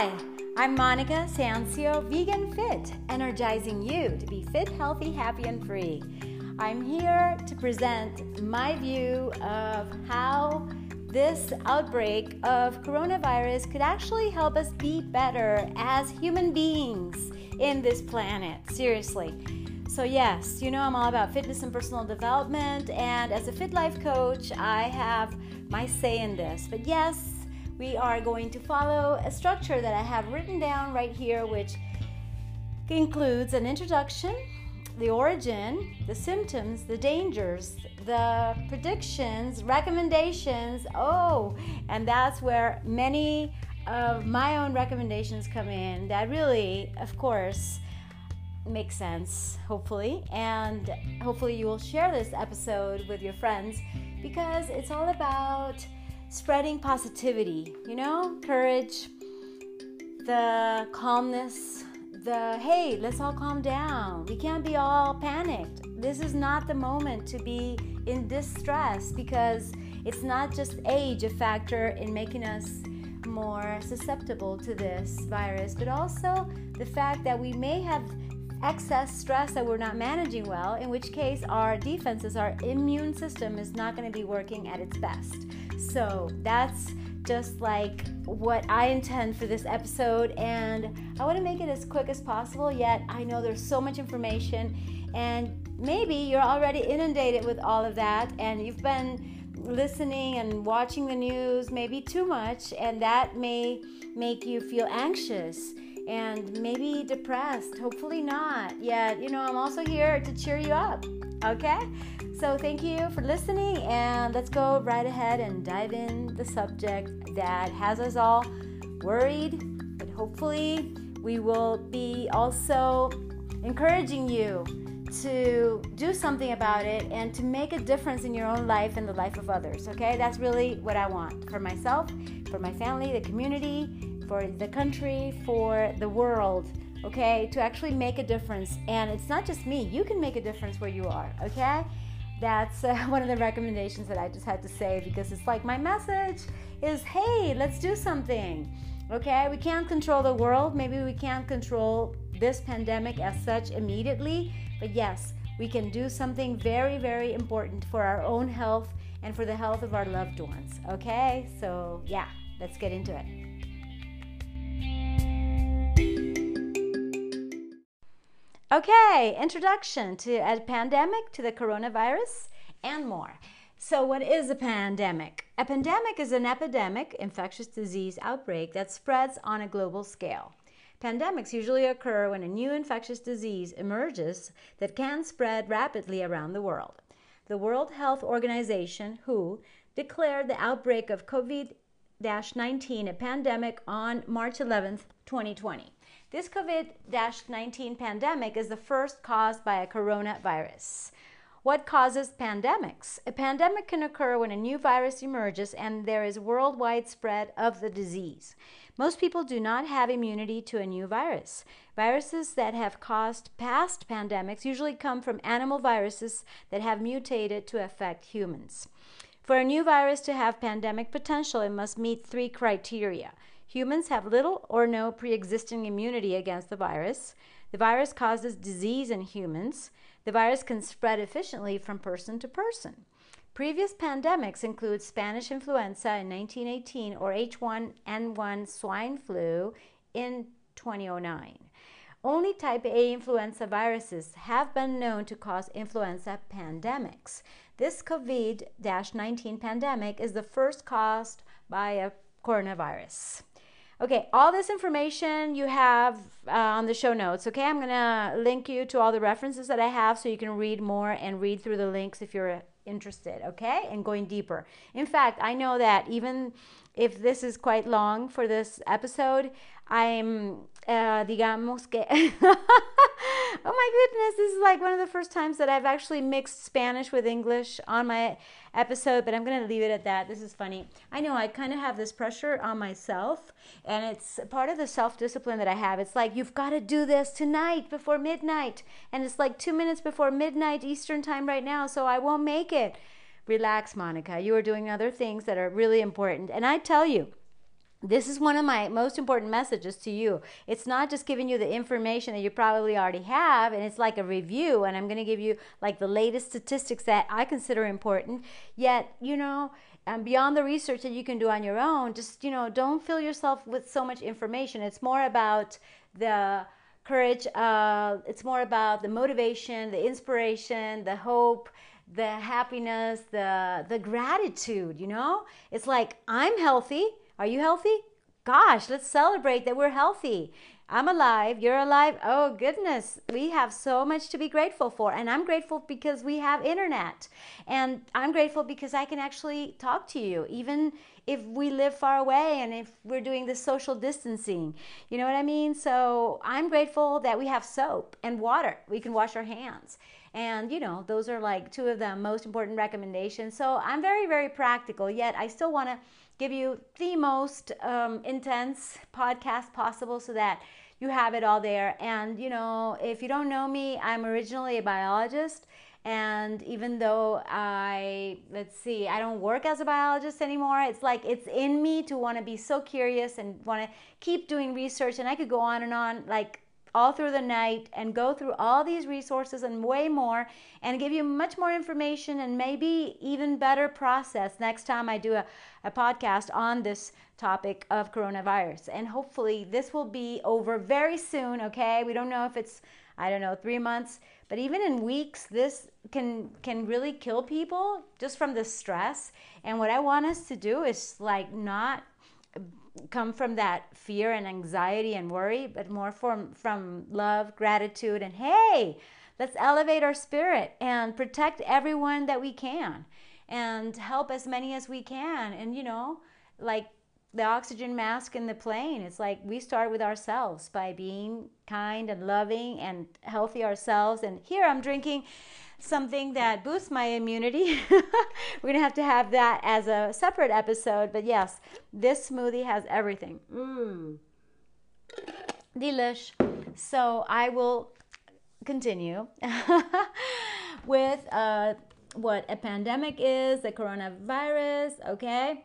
Hi, I'm Monica Sancio, Vegan Fit, energizing you to be fit, healthy, happy, and free. I'm here to present my view of how this outbreak of coronavirus could actually help us be better as human beings in this planet. Seriously. So, yes, you know, I'm all about fitness and personal development, and as a fit life coach, I have my say in this. But, yes, we are going to follow a structure that I have written down right here, which includes an introduction, the origin, the symptoms, the dangers, the predictions, recommendations. Oh, and that's where many of my own recommendations come in that really, of course, make sense, hopefully. And hopefully, you will share this episode with your friends because it's all about spreading positivity, you know, courage, the calmness, the hey, let's all calm down. We can't be all panicked. This is not the moment to be in distress because it's not just age a factor in making us more susceptible to this virus, but also the fact that we may have excess stress that we're not managing well, in which case our defenses, our immune system is not going to be working at its best. So that's just like what I intend for this episode, and I want to make it as quick as possible. Yet I know there's so much information, and maybe you're already inundated with all of that, and you've been listening and watching the news maybe too much, and that may make you feel anxious and maybe depressed. Hopefully not. Yet, you know, I'm also here to cheer you up. Okay? So, thank you for listening, and let's go right ahead and dive in the subject that has us all worried, but hopefully, we will be also encouraging you to do something about it and to make a difference in your own life and the life of others. Okay, that's really what I want for myself, for my family, the community, for the country, for the world, okay, to actually make a difference. And it's not just me, you can make a difference where you are, okay? That's uh, one of the recommendations that I just had to say because it's like my message is hey, let's do something. Okay, we can't control the world. Maybe we can't control this pandemic as such immediately, but yes, we can do something very, very important for our own health and for the health of our loved ones. Okay, so yeah, let's get into it. Okay, introduction to a pandemic, to the coronavirus, and more. So, what is a pandemic? A pandemic is an epidemic, infectious disease outbreak that spreads on a global scale. Pandemics usually occur when a new infectious disease emerges that can spread rapidly around the world. The World Health Organization, WHO, declared the outbreak of COVID 19 a pandemic on March 11, 2020. This COVID 19 pandemic is the first caused by a coronavirus. What causes pandemics? A pandemic can occur when a new virus emerges and there is worldwide spread of the disease. Most people do not have immunity to a new virus. Viruses that have caused past pandemics usually come from animal viruses that have mutated to affect humans. For a new virus to have pandemic potential, it must meet three criteria. Humans have little or no pre existing immunity against the virus. The virus causes disease in humans. The virus can spread efficiently from person to person. Previous pandemics include Spanish influenza in 1918 or H1N1 swine flu in 2009. Only type A influenza viruses have been known to cause influenza pandemics. This COVID 19 pandemic is the first caused by a coronavirus. Okay, all this information you have uh, on the show notes. Okay, I'm gonna link you to all the references that I have so you can read more and read through the links if you're interested. Okay, and going deeper. In fact, I know that even if this is quite long for this episode, I'm, uh, digamos que. oh my goodness, this is like one of the first times that I've actually mixed Spanish with English on my episode, but I'm going to leave it at that. This is funny. I know I kind of have this pressure on myself, and it's part of the self discipline that I have. It's like, you've got to do this tonight before midnight, and it's like two minutes before midnight Eastern time right now, so I won't make it. Relax, Monica. You are doing other things that are really important. And I tell you, this is one of my most important messages to you. It's not just giving you the information that you probably already have, and it's like a review, and I'm going to give you like the latest statistics that I consider important. Yet, you know, and beyond the research that you can do on your own, just, you know, don't fill yourself with so much information. It's more about the courage, uh, it's more about the motivation, the inspiration, the hope the happiness, the the gratitude, you know? It's like I'm healthy are you healthy? Gosh, let's celebrate that we're healthy. I'm alive, you're alive. Oh goodness, we have so much to be grateful for. And I'm grateful because we have internet. And I'm grateful because I can actually talk to you even if we live far away and if we're doing the social distancing. You know what I mean? So I'm grateful that we have soap and water. We can wash our hands. And, you know, those are like two of the most important recommendations. So I'm very, very practical, yet I still want to give you the most um, intense podcast possible so that you have it all there. And, you know, if you don't know me, I'm originally a biologist. And even though I, let's see, I don't work as a biologist anymore, it's like it's in me to want to be so curious and want to keep doing research. And I could go on and on. Like, all through the night and go through all these resources and way more and give you much more information and maybe even better process next time I do a, a podcast on this topic of coronavirus. And hopefully this will be over very soon, okay? We don't know if it's I don't know, 3 months, but even in weeks this can can really kill people just from the stress. And what I want us to do is like not come from that fear and anxiety and worry, but more from from love, gratitude, and hey, let's elevate our spirit and protect everyone that we can and help as many as we can. And you know, like the oxygen mask in the plane, it's like we start with ourselves by being kind and loving and healthy ourselves. And here I'm drinking something that boosts my immunity. We're going to have to have that as a separate episode. But yes, this smoothie has everything. Mmm. Delish. So I will continue with uh, what a pandemic is, the coronavirus, okay?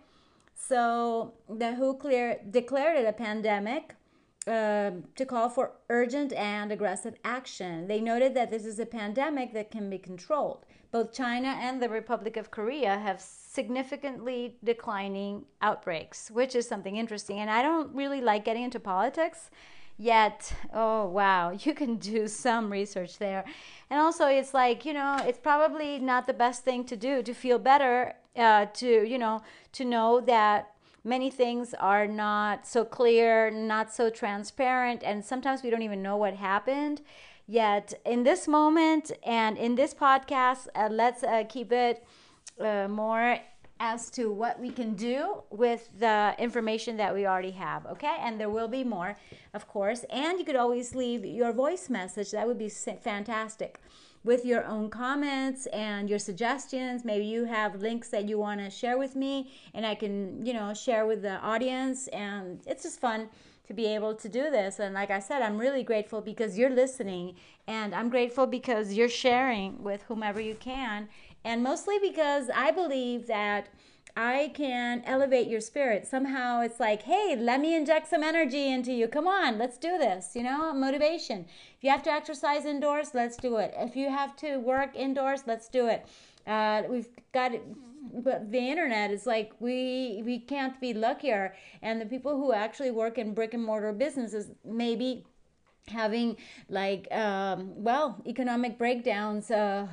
So the WHO clear, declared it a pandemic um, to call for urgent and aggressive action. They noted that this is a pandemic that can be controlled. Both China and the Republic of Korea have significantly declining outbreaks, which is something interesting. And I don't really like getting into politics yet oh wow you can do some research there and also it's like you know it's probably not the best thing to do to feel better uh, to you know to know that many things are not so clear, not so transparent, and sometimes we don't even know what happened. Yet, in this moment and in this podcast, uh, let's uh, keep it uh, more as to what we can do with the information that we already have, okay? And there will be more, of course. And you could always leave your voice message, that would be fantastic with your own comments and your suggestions. Maybe you have links that you want to share with me and I can, you know, share with the audience. And it's just fun to be able to do this. And like I said, I'm really grateful because you're listening and I'm grateful because you're sharing with whomever you can. And mostly because I believe that I can elevate your spirit. Somehow it's like, hey, let me inject some energy into you. Come on, let's do this. You know, motivation. If you have to exercise indoors, let's do it. If you have to work indoors, let's do it. Uh, we've got but the internet is like we we can't be luckier and the people who actually work in brick and mortar businesses maybe having like um, well economic breakdowns uh,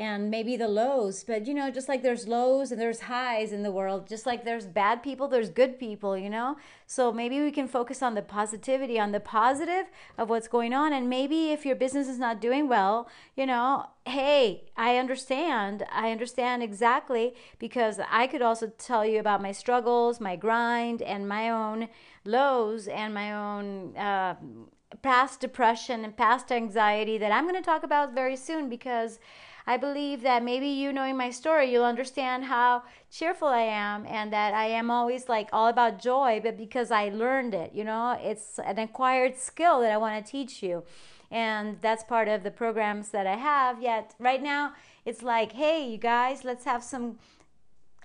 and maybe the lows but you know just like there's lows and there's highs in the world just like there's bad people there's good people you know? So maybe we can focus on the positivity on the positive of what's going on. And maybe if your business is not doing well you know hey i understand. I understand exactly because i could also tell you about my struggles my grind and my own lows and my own uh, past depression and past anxiety that i'm going to talk about very soon because I believe that maybe you knowing my story, you'll understand how cheerful I am and that I am always like all about joy, but because I learned it, you know, it's an acquired skill that I want to teach you. And that's part of the programs that I have. Yet, right now, it's like, hey, you guys, let's have some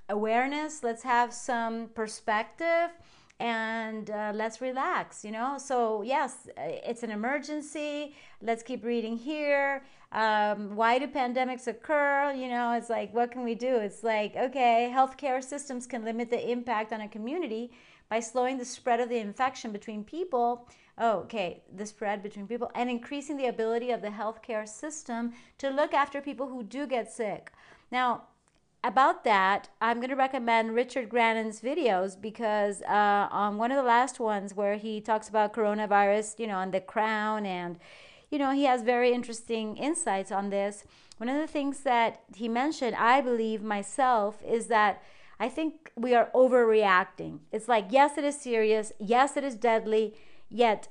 awareness, let's have some perspective and uh, let's relax, you know? So, yes, it's an emergency. Let's keep reading here. Um, why do pandemics occur? You know, it's like, what can we do? It's like, okay, healthcare systems can limit the impact on a community by slowing the spread of the infection between people. Oh, okay, the spread between people and increasing the ability of the healthcare system to look after people who do get sick. Now, about that, I'm going to recommend Richard Grannon's videos because uh, on one of the last ones where he talks about coronavirus, you know, on the crown, and, you know, he has very interesting insights on this. One of the things that he mentioned, I believe myself, is that I think we are overreacting. It's like, yes, it is serious. Yes, it is deadly. Yet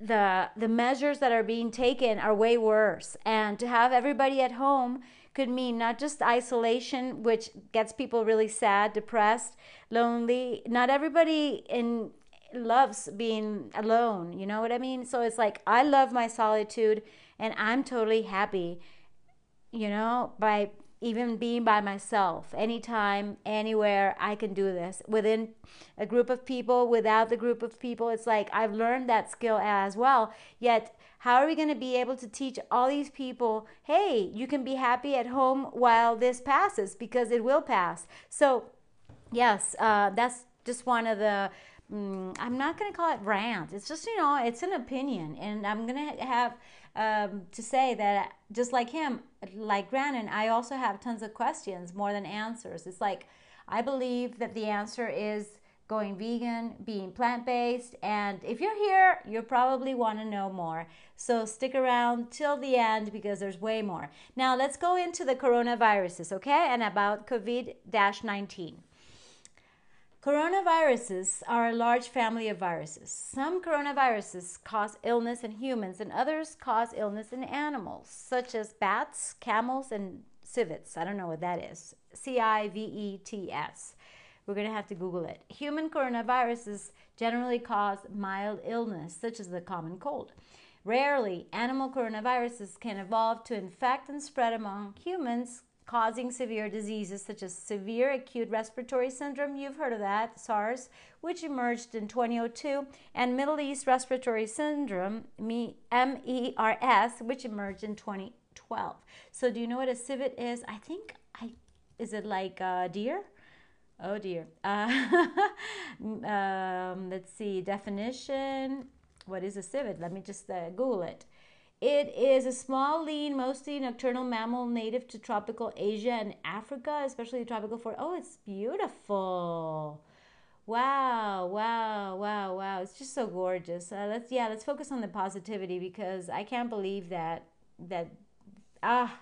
the the measures that are being taken are way worse. And to have everybody at home could mean not just isolation, which gets people really sad, depressed, lonely. Not everybody in loves being alone. You know what I mean? So it's like I love my solitude, and I'm totally happy. You know, by even being by myself anytime anywhere i can do this within a group of people without the group of people it's like i've learned that skill as well yet how are we going to be able to teach all these people hey you can be happy at home while this passes because it will pass so yes uh, that's just one of the mm, i'm not going to call it rant it's just you know it's an opinion and i'm going to have um, to say that just like him, like Grannon, I also have tons of questions more than answers. It's like I believe that the answer is going vegan, being plant based, and if you're here, you probably want to know more. So stick around till the end because there's way more. Now let's go into the coronaviruses, okay, and about COVID 19. Coronaviruses are a large family of viruses. Some coronaviruses cause illness in humans, and others cause illness in animals, such as bats, camels, and civets. I don't know what that is. C I V E T S. We're going to have to Google it. Human coronaviruses generally cause mild illness, such as the common cold. Rarely, animal coronaviruses can evolve to infect and spread among humans, causing severe diseases such as severe acute respiratory syndrome, you've heard of that, SARS, which emerged in 2002, and Middle East Respiratory Syndrome, MERS, which emerged in 2012. So, do you know what a civet is? I think I is it like a deer? Oh dear. Uh, um, let's see definition. What is a civet? Let me just uh, Google it. It is a small, lean, mostly nocturnal mammal native to tropical Asia and Africa, especially the tropical forest. Oh, it's beautiful. Wow, wow, wow, wow. It's just so gorgeous. Uh, let's yeah, let's focus on the positivity because I can't believe that that ah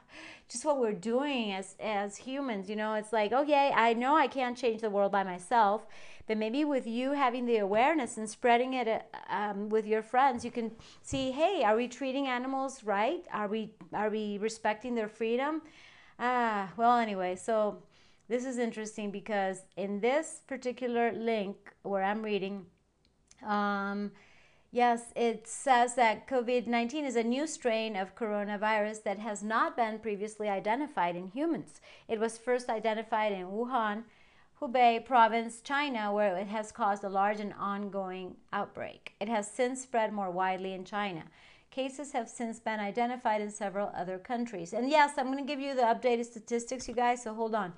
just what we're doing as as humans, you know, it's like, okay, I know I can't change the world by myself but maybe with you having the awareness and spreading it uh, um, with your friends, you can see, hey, are we treating animals right? Are we are we respecting their freedom? Ah, well, anyway, so this is interesting because in this particular link where I'm reading, um, yes, it says that COVID 19 is a new strain of coronavirus that has not been previously identified in humans. It was first identified in Wuhan Hubei province, China, where it has caused a large and ongoing outbreak. It has since spread more widely in China. Cases have since been identified in several other countries. And yes, I'm going to give you the updated statistics, you guys, so hold on.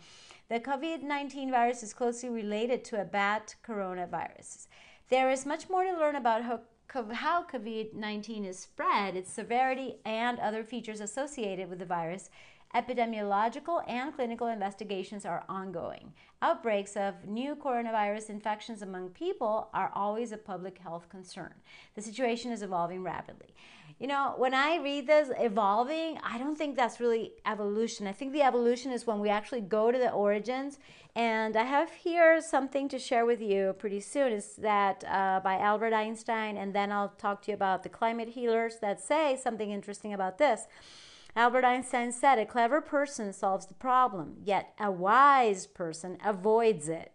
The COVID 19 virus is closely related to a bat coronavirus. There is much more to learn about how COVID 19 is spread, its severity, and other features associated with the virus, Epidemiological and clinical investigations are ongoing. Outbreaks of new coronavirus infections among people are always a public health concern. The situation is evolving rapidly. You know, when I read this evolving, I don't think that's really evolution. I think the evolution is when we actually go to the origins. And I have here something to share with you pretty soon. Is that uh, by Albert Einstein, and then I'll talk to you about the climate healers that say something interesting about this. Albert Einstein said, A clever person solves the problem, yet a wise person avoids it.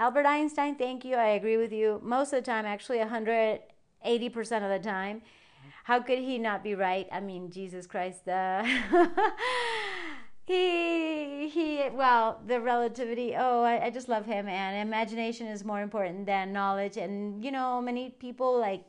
Albert Einstein, thank you. I agree with you. Most of the time, actually, 180% of the time. How could he not be right? I mean, Jesus Christ. Uh, he he well the relativity oh I, I just love him and imagination is more important than knowledge and you know many people like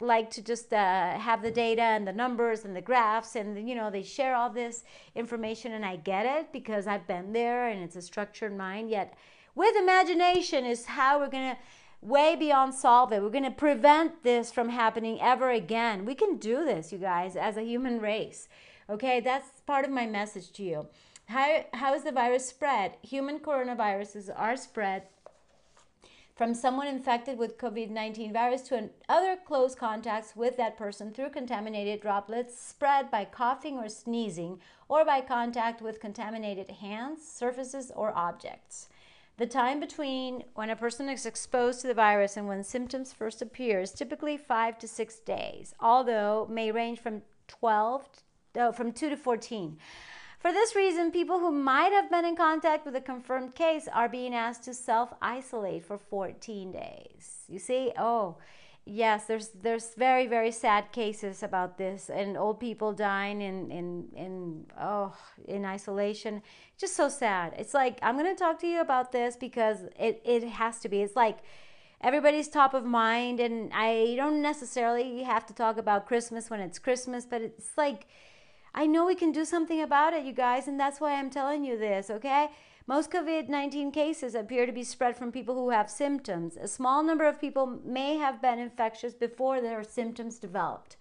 like to just uh, have the data and the numbers and the graphs and you know they share all this information and i get it because i've been there and it's a structured mind yet with imagination is how we're going to way beyond solve it. We're going to prevent this from happening ever again. We can do this you guys as a human race okay? That's part of my message to you. How, how is the virus spread? Human coronaviruses are spread from someone infected with COVID 19 virus to other close contacts with that person through contaminated droplets spread by coughing or sneezing or by contact with contaminated hands, surfaces, or objects. The time between when a person is exposed to the virus and when symptoms first appear is typically 5 to 6 days, although may range from 12 oh, from 2 to 14. For this reason, people who might have been in contact with a confirmed case are being asked to self isolate for 14 days. You see? Oh, yes, there's there's very very sad cases about this and old people dying in in in oh, in isolation. Just so sad. It's like I'm to talk to you about this because it it has to be. It's like everybody's top of mind and I don't necessarily have to talk about Christmas when it's Christmas, but it's like I know we can do something about it, you guys, and that's why I'm telling you this, okay? Most COVID 19 cases appear to be spread from people who have symptoms. A small number of people may have been infectious before their symptoms developed.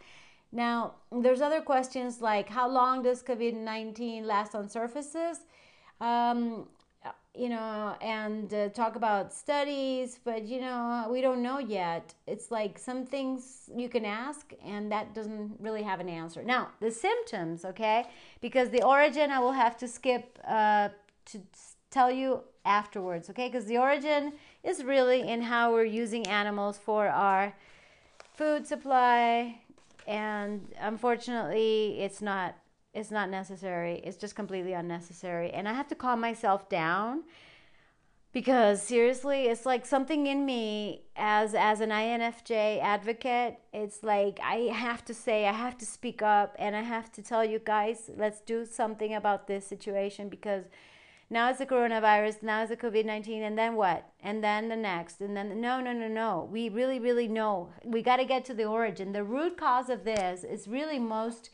Now, there's other questions like how long does COVID 19 last on surfaces? Um, you know, and uh, talk about studies, but you know, we don't know yet. It's like some things you can ask, and that doesn't really have an answer. Now, the symptoms, okay, because the origin I will have to skip uh, to tell you afterwards, okay, because the origin is really in how we're using animals for our food supply, and unfortunately, it's not it's not necessary. It's just completely unnecessary. And I have to calm myself down because seriously, it's like something in me as as an INFJ advocate, it's like I have to say, I have to speak up and I have to tell you guys, let's do something about this situation because now it's the coronavirus, now it's the COVID 19, and then what? And then the next, and then no, no, no, no. We really, really know. We got to get to the origin. The root cause of this is really most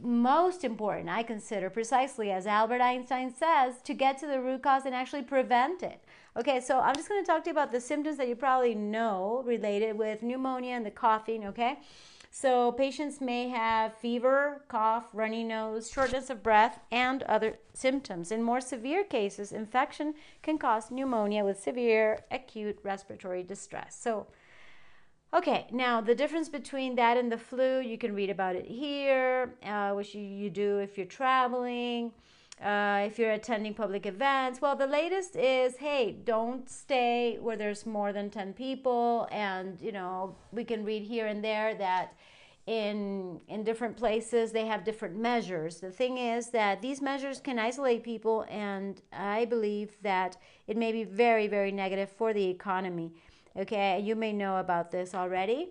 most important, I consider, precisely as Albert Einstein says, to get to the root cause and actually prevent it. Okay, so I'm just going to talk to you about the symptoms that you probably know related with pneumonia and the coughing, okay? So, patients may have fever, cough, runny nose, shortness of breath, and other symptoms. In more severe cases, infection can cause pneumonia with severe acute respiratory distress. So, Okay, now the difference between that and the flu, you can read about it here, uh, which you, you do if you're traveling, uh, if you're attending public events. Well, the latest is hey, don't stay where there's more than 10 people. And, you know, we can read here and there that in in different places they have different measures the thing is that these measures can isolate people and i believe that it may be very very negative for the economy Okay, you may know about this already.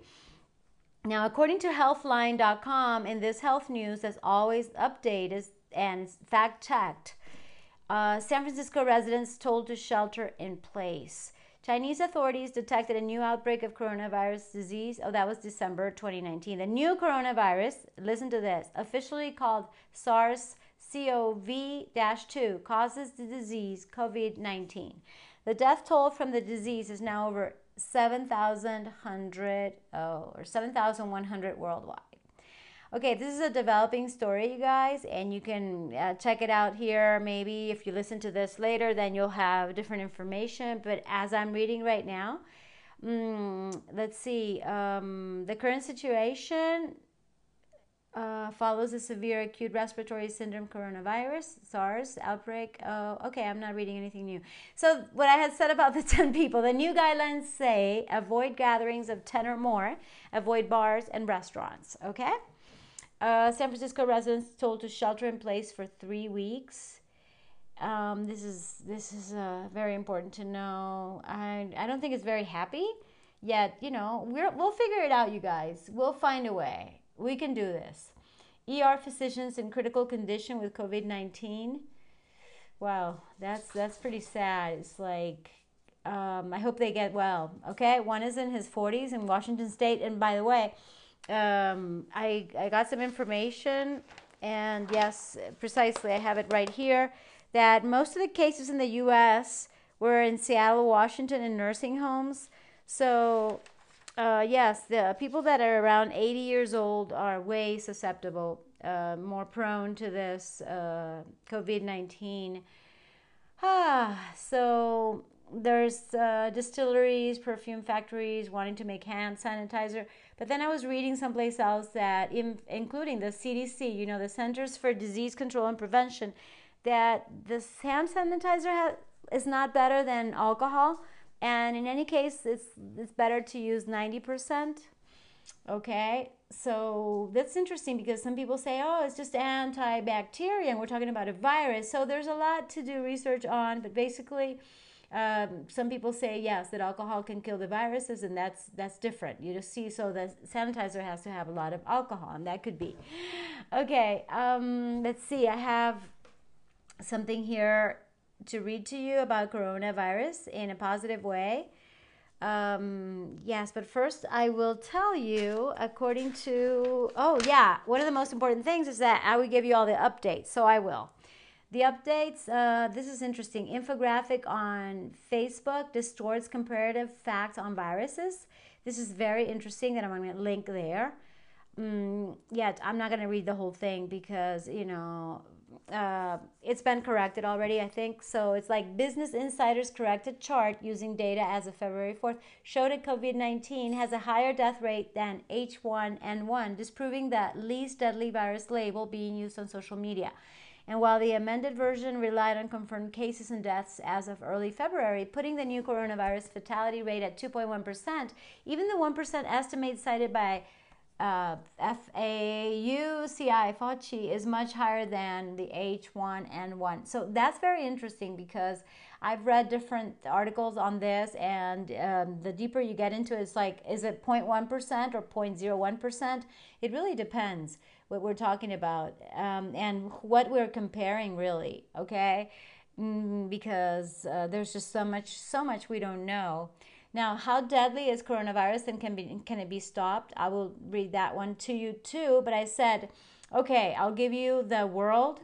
Now, according to healthline.com, in this health news that's always updated and fact checked, uh, San Francisco residents told to shelter in place. Chinese authorities detected a new outbreak of coronavirus disease. Oh, that was December 2019. The new coronavirus, listen to this, officially called SARS CoV 2, causes the disease COVID 19. The death toll from the disease is now over 7,100 oh, or 7,100 worldwide. Okay, this is a developing story, you guys, and you can uh, check it out here. Maybe if you listen to this later, then you'll have different information. But as I'm reading right now, mm, let's see, um, the current situation uh, follows a severe acute respiratory syndrome coronavirus, SARS outbreak. Oh, okay, I'm not reading anything new. So, what I had said about the 10 people, the new guidelines say avoid gatherings of 10 or more, avoid bars and restaurants, okay? Uh, San Francisco residents told to shelter in place for three weeks. Um, this is this is uh, very important to know. I I don't think it's very happy, yet you know we're, we'll figure it out, you guys. We'll find a way we can do this. ER physicians in critical condition with COVID 19. wow, that's that's pretty sad. It's like um, I hope they get well. Okay, one is in his 40s in Washington State, and by the way, um, I I got some information, and yes, precisely, I have it right here. That most of the cases in the U.S. were in Seattle, Washington, in nursing homes. So, uh, yes, the people that are around 80 years old are way susceptible, uh, more prone to this uh, COVID 19. Ah, so there's uh, distilleries, perfume factories wanting to make hand sanitizer. But then I was reading someplace else that, in, including the CDC, you know, the Centers for Disease Control and Prevention, that the hand sanitizer ha- is not better than alcohol. And in any case, it's, it's better to use 90%. Okay, so that's interesting because some people say, oh, it's just antibacterial, and we're talking about a virus. So there's a lot to do research on, but basically, um, some people say yes that alcohol can kill the viruses, and that's that's different. You just see, so the sanitizer has to have a lot of alcohol, and that could be. Okay, um, let's see. I have something here to read to you about coronavirus in a positive way. Um, yes, but first I will tell you according to. Oh yeah, one of the most important things is that I will give you all the updates. So I will. The updates, uh, this is interesting. Infographic on Facebook distorts comparative facts on viruses. This is very interesting that I'm going to link there. Mm, yet, I'm not going to read the whole thing because, you know, uh, it's been corrected already, I think. So it's like Business Insider's corrected chart using data as of February 4th showed that COVID 19 has a higher death rate than H1N1, disproving that least deadly virus label being used on social media. And while the amended version relied on confirmed cases and deaths as of early February, putting the new coronavirus fatality rate at 2.1%, even the 1% estimate cited by uh, FAU CI Fauci is much higher than the H1N1. So that's very interesting because I've read different articles on this, and um, the deeper you get into it, it's like, is it 0.1% or 0.01%? It really depends what we're talking about um, and what we're comparing, really, okay? Mm, because uh, there's just so much, so much we don't know. Now, how deadly is coronavirus and can be can it be stopped? I will read that one to you too. But I said, okay, I'll give you the world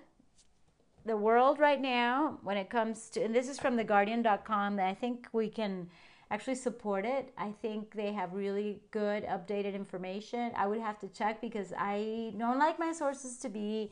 the world right now when it comes to and this is from the theguardian.com that i think we can actually support it. I think they have really good updated information. I would have to check because i don't like my sources to be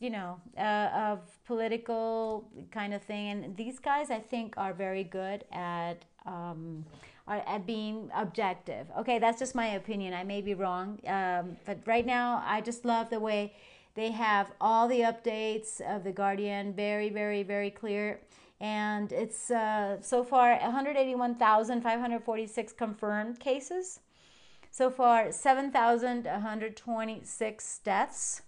you know uh, of political kind of thing. And these guys i think are very good at um, are at being objective. Okay that's just my opinion. I may be wrong um, but right now i just love the way they have all the updates of The Guardian, very, very, very clear. And it's uh, so far 181,546 confirmed cases. So far, 7,126 deaths.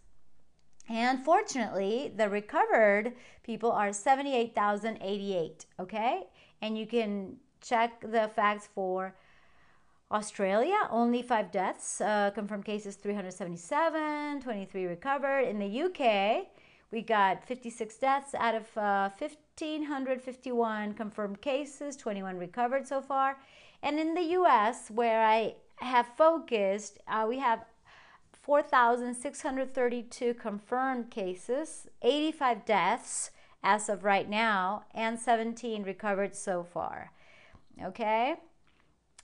And fortunately, the recovered people are 78,088. Okay? And you can check the facts for Australia, only five deaths, uh, confirmed cases 377, 23 recovered. In the UK, we got 56 deaths out of uh, 1,551 confirmed cases, 21 recovered so far. And in the US, where I have focused, uh, we have 4,632 confirmed cases, 85 deaths as of right now, and 17 recovered so far. Okay?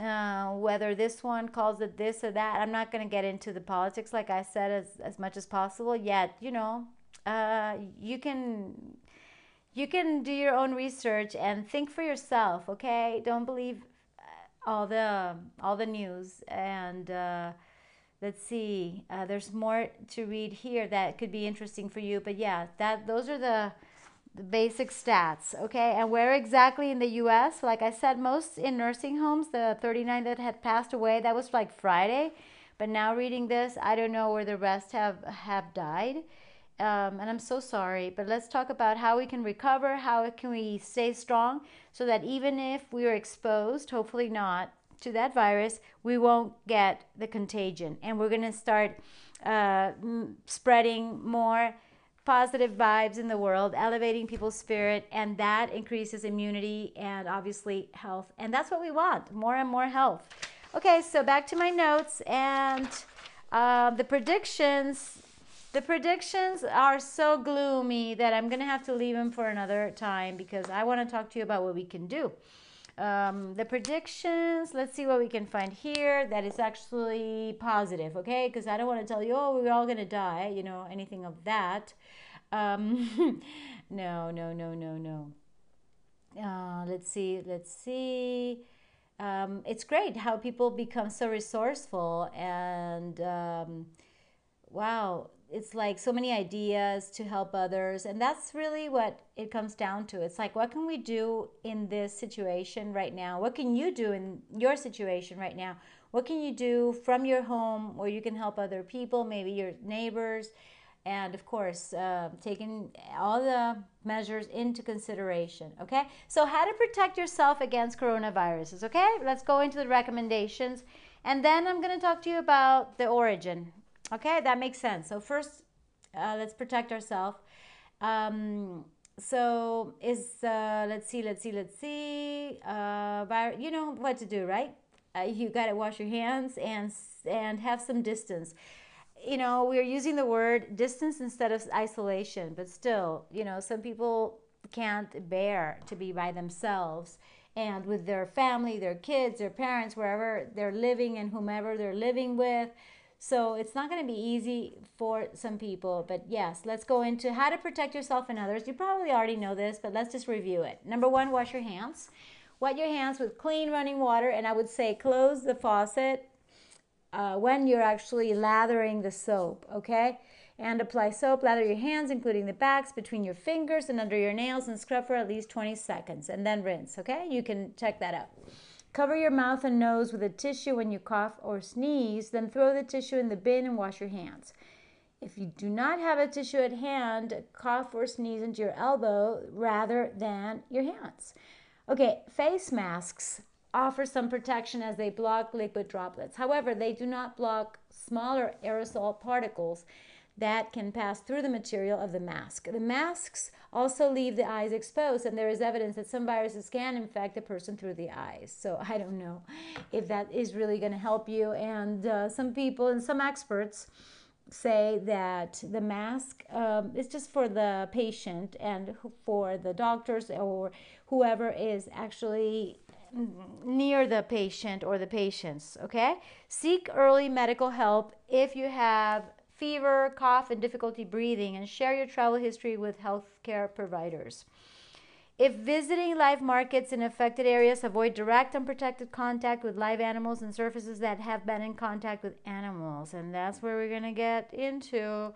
uh, whether this one calls it this or that. I'm not going to get into the politics, like I said, as, as much as possible. Yet, you know, uh, you can you can do your own research and think for yourself. Okay, don't believe uh, all the all the news. And uh, let's see, uh, there's more to read here that could be interesting for you. But yeah, that those are the the basic stats, okay? And where exactly in the US? Like I said, most in nursing homes, the 39 that had passed away, that was like Friday. But now reading this, I don't know where the rest have have died. Um, and I'm so sorry, but let's talk about how we can recover, how can we stay strong so that even if we are exposed, hopefully not, to that virus, we won't get the contagion. And we're going to start uh, spreading more positive vibes in the world, elevating people's spirit, and that increases immunity and obviously health. And that's what we want more and more health. Okay, so back to my notes and uh, the predictions. The predictions are so gloomy that I'm going to have to leave them for another time because I want to talk to you about what we can do. Um, the predictions, let's see what we can find here that is actually positive, okay? Because I don't want to tell you, oh, we're all going to die, you know, anything of that. Um, no, no, no, no, no. Uh, let's see, let's see. Um, it's great how people become so resourceful and um, wow, it's like so many ideas to help others and that's really what it comes down to. It's like what can we do in this situation right now? What can you do in your situation right now? What can you do from your home where you can help other people maybe your neighbors? And of course uh, taking all the measures into consideration okay? So how to protect yourself against coronaviruses okay? Let's go into the recommendations. And then i'm going to talk to you about the origin Okay, that makes sense. So first, uh, let's protect ourselves. Um, so is uh, let's see, let's see, let's see. Uh, you know what to do, right? Uh, you got to wash your hands and and have some distance. You know, we're using the word distance instead of isolation, but still, you know, some people can't bear to be by themselves and with their family, their kids, their parents, wherever they're living and whomever they're living with. So it's not going to be easy for some people, but yes, let's go into how to protect yourself and others. You probably already know this, but let's just review it. Number one, wash your hands. Wet your hands with clean running water, and I would say close the faucet uh, when you're actually lathering the soap, okay? And apply soap, lather your hands, including the backs, between your fingers and under your nails, and scrub for at least 20 seconds, and then rinse, okay? You can check that out. Cover your mouth and nose with a tissue when you cough or sneeze, then throw the tissue in the bin and wash your hands. If you do not have a tissue at hand, cough or sneeze into your elbow rather than your hands. Okay, face masks offer some protection as they block liquid droplets. However, they do not block smaller aerosol particles that can pass through the material of the mask. The masks also leave the eyes exposed, and there is evidence that some viruses can infect a person through the eyes. So I don't know if that is really going to help you. And uh, some people and some experts say that the mask um, is just for the patient and for the doctors or whoever is actually near the patient or the patients okay seek early medical help if you have fever, cough, and difficulty breathing, and share your travel history with healthcare providers. If visiting live markets in affected areas, avoid direct unprotected contact with live animals and surfaces that have been in contact with animals. And that's where we're going to get into.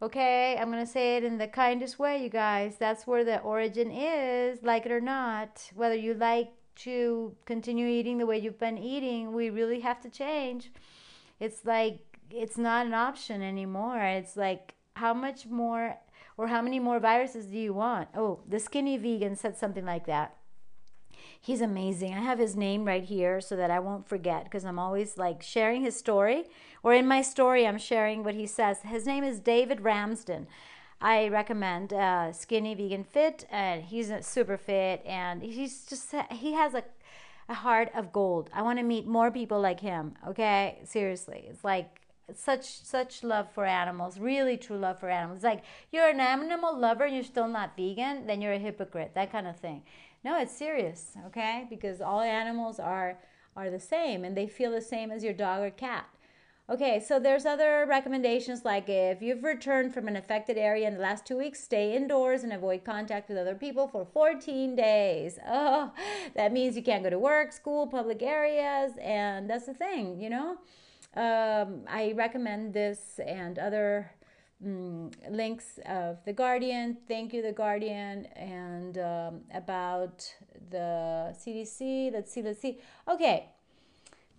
Okay, I'm going to say it in the kindest way, you guys. That's where the origin is, like it or not. Whether you like to continue eating the way you've been eating, we really have to change. It's like it's not an option anymore. It's like how much more or how many more viruses do you want? Oh, the skinny vegan said something like that. He's amazing. I have his name right here so that I won't forget because I'm always like sharing his story or in my story I'm sharing what he says. His name is David Ramsden. I recommend uh, Skinny Vegan Fit, and he's super fit, and he's just he has a a heart of gold. I want to meet more people like him. Okay, seriously, it's like such such love for animals really true love for animals. Like you're an animal lover and you're still not vegan then you're a hypocrite that kind of thing. No it's serious okay? Because all animals are are the same and they feel the same as your dog or cat. Okay so there's other recommendations like if you've returned from an affected area in the last two weeks stay indoors and avoid contact with other people for 14 days. Oh that means you can't go to work school public areas and that's the thing you know um, I recommend this and other um, links of The Guardian. Thank you, The Guardian, and um, about the CDC. Let's see, let's see. Okay.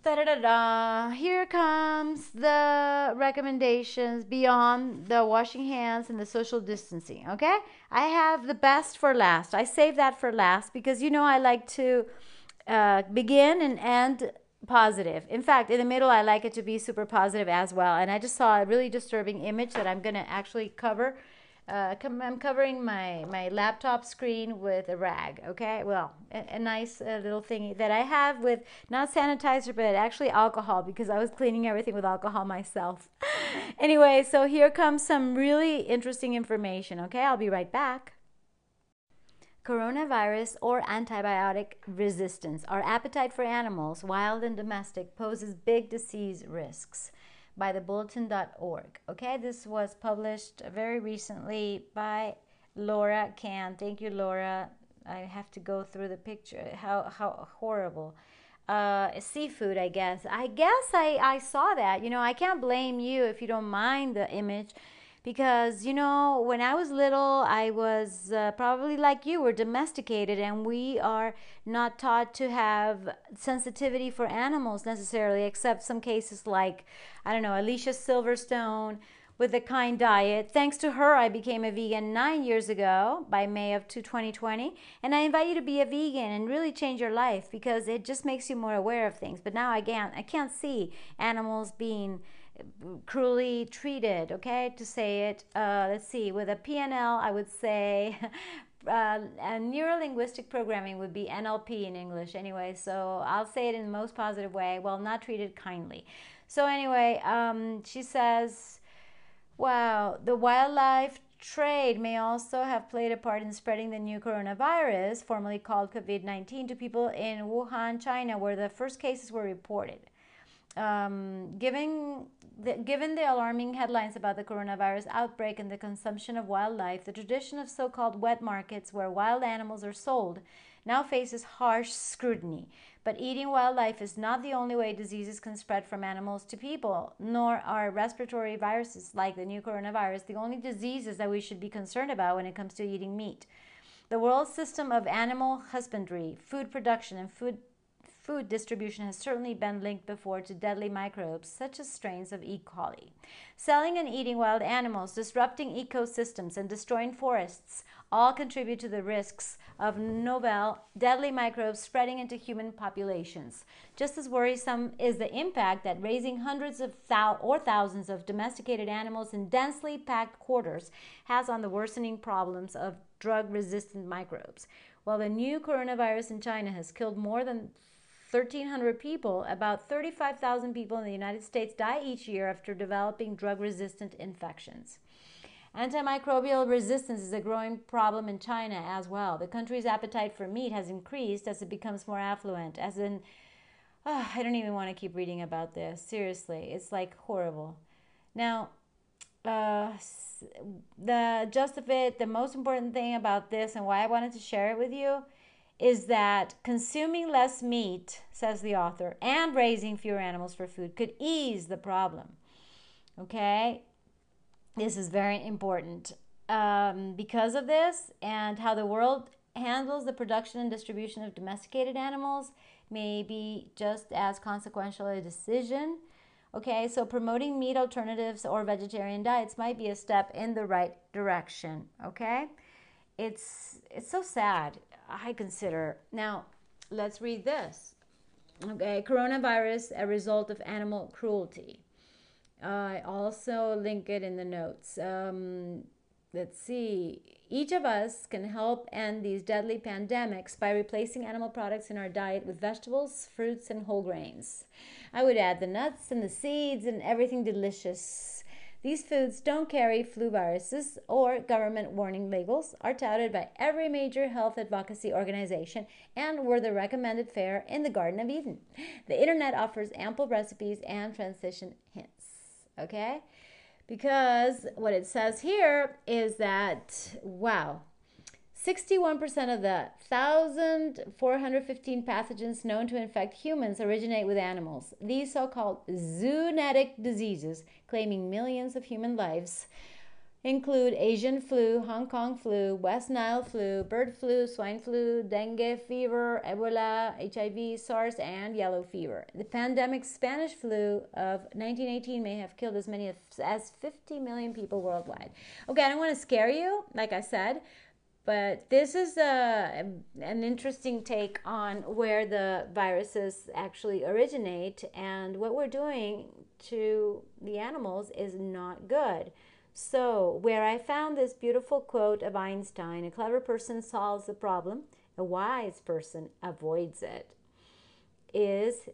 Da, da, da, da. Here comes the recommendations beyond the washing hands and the social distancing. Okay, I have the best for last. I save that for last because you know I like to uh, begin and end positive. In fact, in the middle, I like it to be super positive as well. And I just saw a really disturbing image that I'm going to actually cover Uh, I'm covering my, my laptop screen with a rag, okay? Well, a, a nice uh, little thing that I have with not sanitizer, but actually alcohol because I was cleaning everything with alcohol myself. anyway, so here comes some really interesting information, okay? I'll be right back. Coronavirus or antibiotic resistance. Our appetite for animals, wild and domestic, poses big disease risks by the bulletin.org. Okay, this was published very recently by Laura Kahn. Thank you, Laura. I have to go through the picture. How how horrible. Uh, seafood, I guess. I guess I, I saw that. You know, I can't blame you if you don't mind the image because you know when i was little i was uh, probably like you were domesticated and we are not taught to have sensitivity for animals necessarily except some cases like i don't know alicia silverstone with the kind diet. Thanks to her i became a vegan nine years ago by may of 2020 and i invite you to be a vegan and really change your life because it just makes you more aware of things. But now i can't i can't see animals being cruelly treated okay to say it uh, let's see with a pnl i would say uh, neuro-linguistic programming would be nlp in english anyway so i'll say it in the most positive way well not treated kindly. So anyway um, she says wow the wildlife trade may also have played a part in spreading the new coronavirus formerly called covid-19 to people in wuhan china where the first cases were reported. Um, given the, given the alarming headlines about the coronavirus outbreak and the consumption of wildlife, the tradition of so called wet markets where wild animals are sold now faces harsh scrutiny. But eating wildlife is not the only way diseases can spread from animals to people, nor are respiratory viruses like the new coronavirus the only diseases that we should be concerned about when it comes to eating meat. The world system of animal husbandry, food production, and food food distribution has certainly been linked before to deadly microbes such as strains of E. coli. Selling and eating wild animals, disrupting ecosystems, and destroying forests all contribute to the risks of novel, deadly microbes spreading into human populations. Just as worrisome is the impact that raising hundreds of thou- or thousands of domesticated animals in densely packed quarters has on the worsening problems of drug resistant microbes. While the new coronavirus in China has killed more than 1,300 people, about 35,000 people in the United States die each year after developing drug resistant infections. Antimicrobial resistance is a growing problem in China as well. The country's appetite for meat has increased as it becomes more affluent, as in, oh, I don't even want to keep reading about this. Seriously, it's like horrible. Now, uh, the just of it, the most important thing about this and why I wanted to share it with you is that consuming less meat, says the author, and raising fewer animals for food could ease the problem. Okay? This is very important. Um, because of this and how the world handles the production and distribution of domesticated animals may be just as consequential a decision. Okay, so promoting meat alternatives or vegetarian diets might be a step in the right direction. Okay, it's it's so sad I consider. Now, let's read this. Okay, coronavirus, a result of animal cruelty. I also link it in the notes. Um, let's see. Each of us can help end these deadly pandemics by replacing animal products in our diet with vegetables, fruits, and whole grains. I would add the nuts and the seeds and everything delicious these foods don't carry flu viruses or government warning labels, are touted by every major health advocacy organization, and were the recommended fare in the Garden of Eden. The internet offers ample recipes and transition hints. Okay? Because what it says here is that, wow, 61% of the 1,415 pathogens known to infect humans originate with animals. These so called zoonotic diseases, claiming millions of human lives, include Asian flu, Hong Kong flu, West Nile flu, bird flu, swine flu, dengue fever, Ebola, HIV, SARS, and yellow fever. The pandemic Spanish flu of 1918 may have killed as many as 50 million people worldwide. Okay, I don't want to scare you, like I said, but this is a, an interesting take on where the viruses actually originate, and what we're doing to the animals is not good. So, where I found this beautiful quote of Einstein a clever person solves the problem, a wise person avoids it, is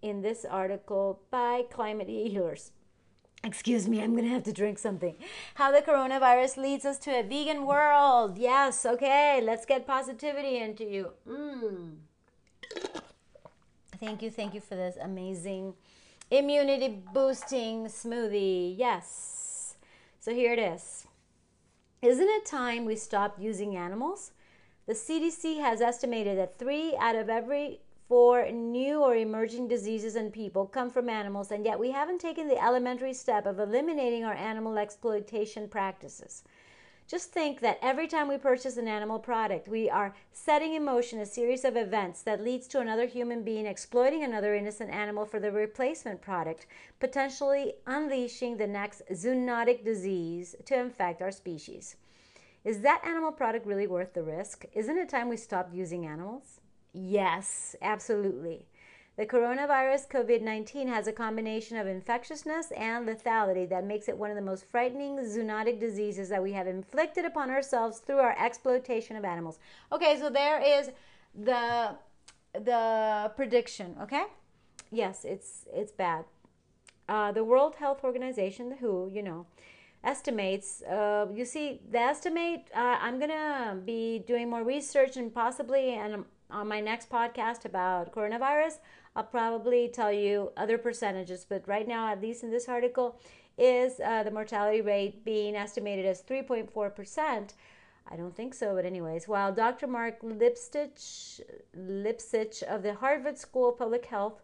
in this article by Climate Healers. Excuse me, I'm to have to drink something. How the coronavirus leads us to a vegan world. Yes, okay, let's get positivity into you. Mm. Thank you, thank you for this amazing immunity boosting smoothie. Yes. So here it is. Isn't it time we stopped using animals? The CDC has estimated that three out of every four new or emerging diseases in people come from animals, and yet we haven't taken the elementary step of eliminating our animal exploitation practices. Just think that every time we purchase an animal product, we are setting in motion a series of events that leads to another human being exploiting another innocent animal for the replacement product, potentially unleashing the next zoonotic disease to infect our species. Is that animal product really worth the risk? Isn't it time we stopped using animals? Yes, absolutely. The coronavirus COVID 19 has a combination of infectiousness and lethality that makes it one of the most frightening zoonotic diseases that we have inflicted upon ourselves through our exploitation of animals. Okay, so there is the the prediction, okay? Yes, it's it's bad. Uh, the World Health Organization, the WHO, you know, estimates. Uh, you see, the estimate. Uh, I'm gonna be doing more research and possibly and on my next podcast about coronavirus. I'll probably tell you other percentages, but right now, at least in this article, is uh, the mortality rate being estimated as 3.4%. I don't think so, but anyways, while Dr. Marc Lipsitch, Lipsitch of the Harvard School of Public Health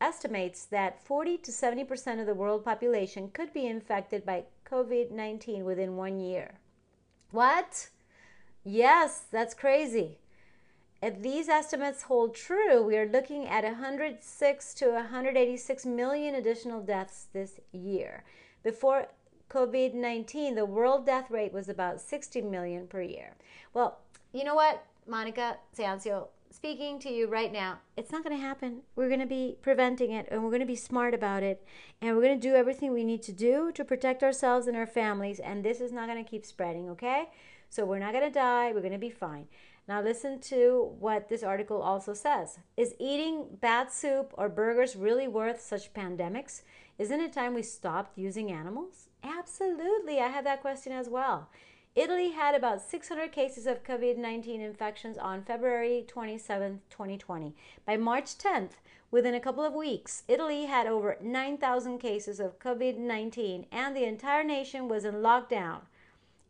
estimates that 40 to 70% of the world population could be infected by COVID 19 within one year. What? Yes, that's crazy. If these estimates hold true, we are looking at 106 to 186 million additional deaths this year. Before COVID 19, the world death rate was about 60 million per year. Well, you know what, Monica Sancio, speaking to you right now, it's not going to happen. We're going to be preventing it and we're going to be smart about it and we're going to do everything we need to do to protect ourselves and our families. And this is not going to keep spreading, okay? So we're not going to die. We're going to be fine. Now, listen to what this article also says. Is eating bad soup or burgers really worth such pandemics? Isn't it time we stopped using animals? Absolutely. I had that question as well. Italy had about 600 cases of COVID 19 infections on February 27, 2020. By March 10th, within a couple of weeks, Italy had over 9,000 cases of COVID 19 and the entire nation was in lockdown.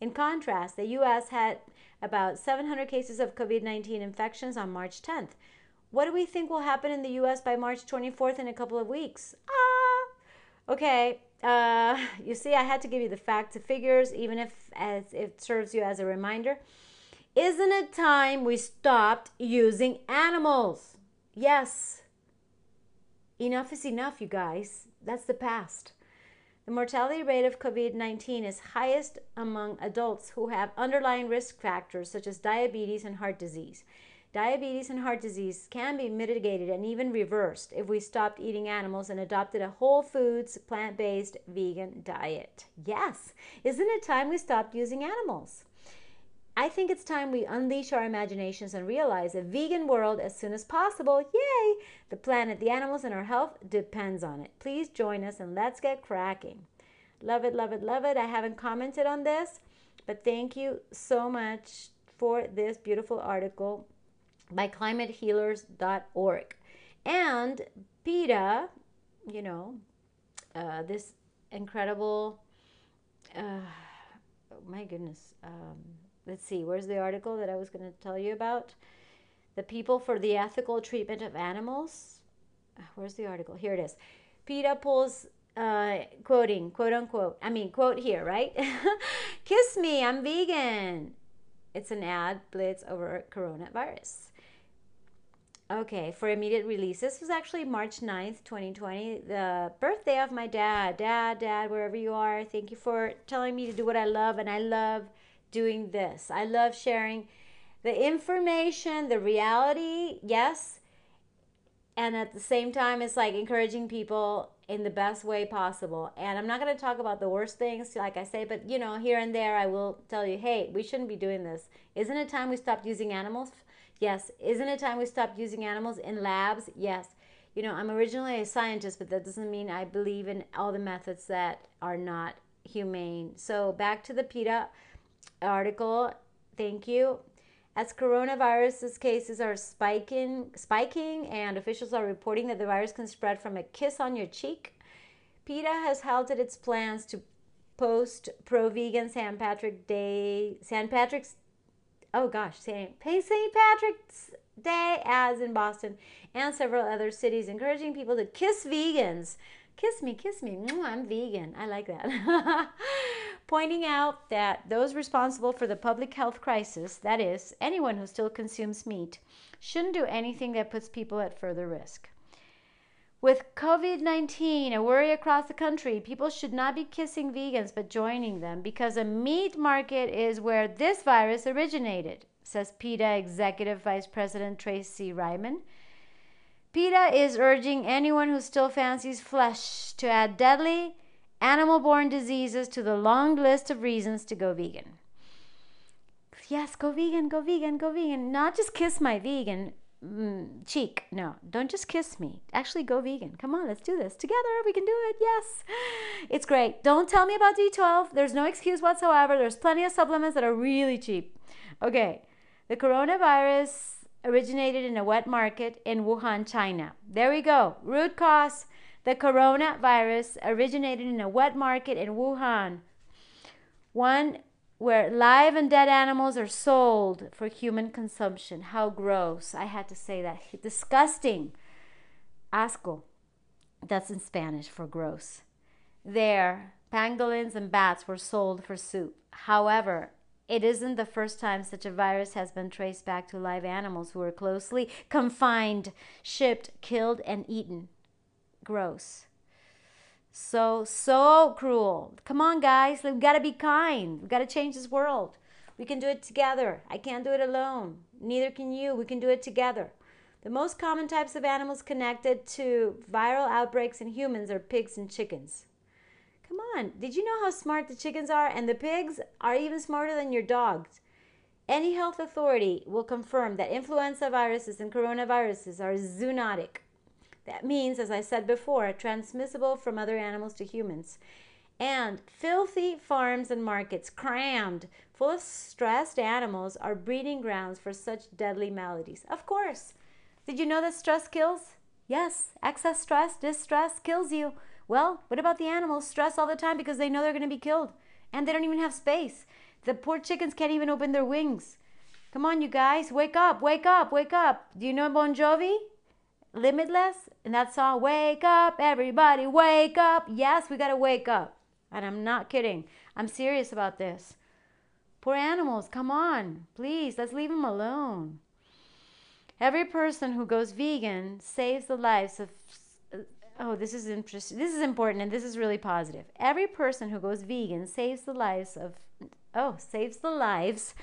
In contrast, the US had about 700 cases of COVID 19 infections on March 10th. What do we think will happen in the US by March 24th in a couple of weeks? Ah, okay. Uh, you see, I had to give you the facts and figures, even if as it serves you as a reminder. Isn't it time we stopped using animals? Yes. Enough is enough, you guys. That's the past. The mortality rate of COVID 19 is highest among adults who have underlying risk factors such as diabetes and heart disease. Diabetes and heart disease can be mitigated and even reversed if we stopped eating animals and adopted a whole foods, plant based, vegan diet. Yes, isn't it time we stopped using animals? I think it's time we unleash our imaginations and realize a vegan world as soon as possible. Yay! The planet, the animals, and our health depends on it. Please join us and let's get cracking. Love it, love it, love it. I haven't commented on this, but thank you so much for this beautiful article by climatehealers.org. And PETA, you know, uh, this incredible, uh, my goodness. Um, let's see, where's the article that I was going to tell you about? The People for the Ethical Treatment of Animals. Uh, where's the article? Here it is. PETA pulls, uh, quoting, quote unquote, I mean, quote here, right? Kiss me, I'm vegan. It's an ad blitz over coronavirus. Okay, for immediate release. This was actually March 9th, 2020, the birthday of my dad. Dad, dad, wherever you are, thank you for telling me to do what I love, and I love doing this. I love sharing the information, the reality, yes, and at the same time it's like encouraging people in the best way possible. And i'm not going to talk about the worst things like i say but you know here and there i will tell you hey we shouldn't be doing this. Isn't it time we stopped using animals? Yes. Isn't it time we stopped using animals in labs? Yes. You know i'm originally a scientist but that doesn't mean i believe in all the methods that are not humane. So back to the PETA article thank you as coronavirus cases are spiking, spiking and officials are reporting that the virus can spread from a kiss on your cheek, PETA has halted its plans to post pro-vegan St. Patrick Day, St. Patrick's, oh gosh, St. St. Patrick's Day as in Boston and several other cities, encouraging people to kiss vegans. Kiss me, kiss me. I'm vegan. I like that. pointing out that those responsible for the public health crisis, that is, anyone who still consumes meat, shouldn't do anything that puts people at further risk. With COVID 19 a worry across the country, people should not be kissing vegans but joining them because a meat market is where this virus originated, says PETA Executive Vice President Tracy Reiman. PETA is urging anyone who still fancies flesh to add deadly animal borne diseases to the long list of reasons to go vegan. Yes, go vegan, go vegan, go vegan. Not just kiss my vegan mm, cheek. No, don't just kiss me. Actually, go vegan. Come on, let's do this together. We can do it. Yes. It's great. Don't tell me about B12. There's no excuse whatsoever. There's plenty of supplements that are really cheap. Okay. The coronavirus originated in a wet market in Wuhan, China. There we go. Root cause the coronavirus originated in a wet market in Wuhan, one where live and dead animals are sold for human consumption. How gross. I had to say that. Disgusting. Asco. That's in Spanish for gross. There, pangolins and bats were sold for soup. However, it isn't the first time such a virus has been traced back to live animals who were closely confined, shipped, killed, and eaten gross. So, so cruel. Come on, guys. We've got to be kind. We've got to change this world. We can do it together. I can't do it alone. Neither can you. We can do it together. The most common types of animals connected to viral outbreaks in humans are pigs and chickens. Come on. Did you know how smart the chickens are? And the pigs are even smarter than your dogs. Any health authority will confirm that influenza viruses and coronaviruses are zoonotic that means, as I said before, transmissible from other animals to humans. And filthy farms and markets crammed full of stressed animals are breeding grounds for such deadly maladies. Of course. Did you know that stress kills? Yes, excess stress, distress kills you. Well, what about the animals? Stress all the time because they know they're going to be killed and they don't even have space. The poor chickens can't even open their wings. Come on, you guys, wake up, wake up, wake up. Do you know Bon Jovi? Limitless, and that song, Wake Up, Everybody, Wake Up. Yes, we got to wake up. And I'm not kidding. I'm serious about this. Poor animals, come on. Please, let's leave them alone. Every person who goes vegan saves the lives of Oh, this is interesting. This is important and this is really positive. Every person who goes vegan saves the lives of oh, saves the lives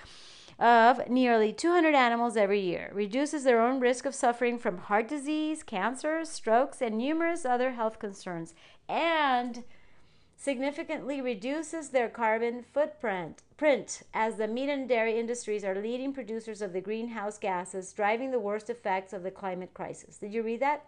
of nearly 200 animals every year, reduces their own risk of suffering from heart disease, cancer, strokes, and numerous other health concerns, and significantly reduces their carbon footprint print as the meat and dairy industries are leading producers of the greenhouse gases driving the worst effects of the climate crisis. Did you read that?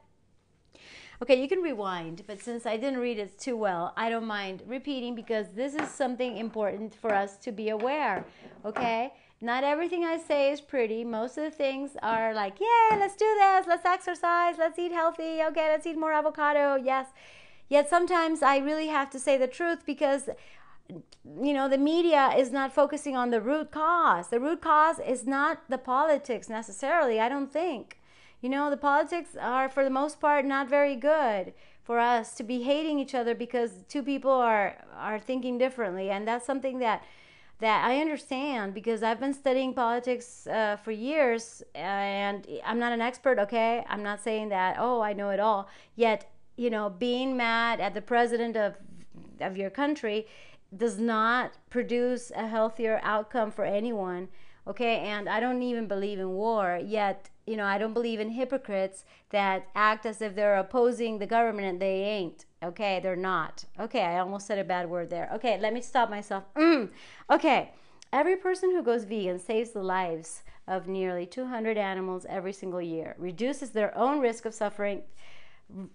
Okay, you can rewind, but since I didn't read it too well, I don't mind repeating because this is something important for us to be aware. Okay? Not everything I say is pretty. Most of the things are like, yeah, let's do this, let's exercise, let's eat healthy, okay, let's eat more avocado, yes. Yet sometimes I really have to say the truth because you know the media is not focusing on the root cause the root cause is not the politics necessarily i don't think you know the politics are for the most part not very good for us to be hating each other because two people are are thinking differently and that's something that that I understand because I've been studying politics uh, for years and I'm not an expert, okay? I'm not saying that, oh, I know it all. Yet, you know, being mad at the president of, of your country does not produce a healthier outcome for anyone Okay, and I don't even believe in war, yet, you know, I don't believe in hypocrites that act as if they're opposing the government and they ain't. Okay, they're not. Okay, I almost said a bad word there. Okay, let me stop myself. Mm. Okay, every person who goes vegan saves the lives of nearly 200 animals every single year, reduces their own risk of suffering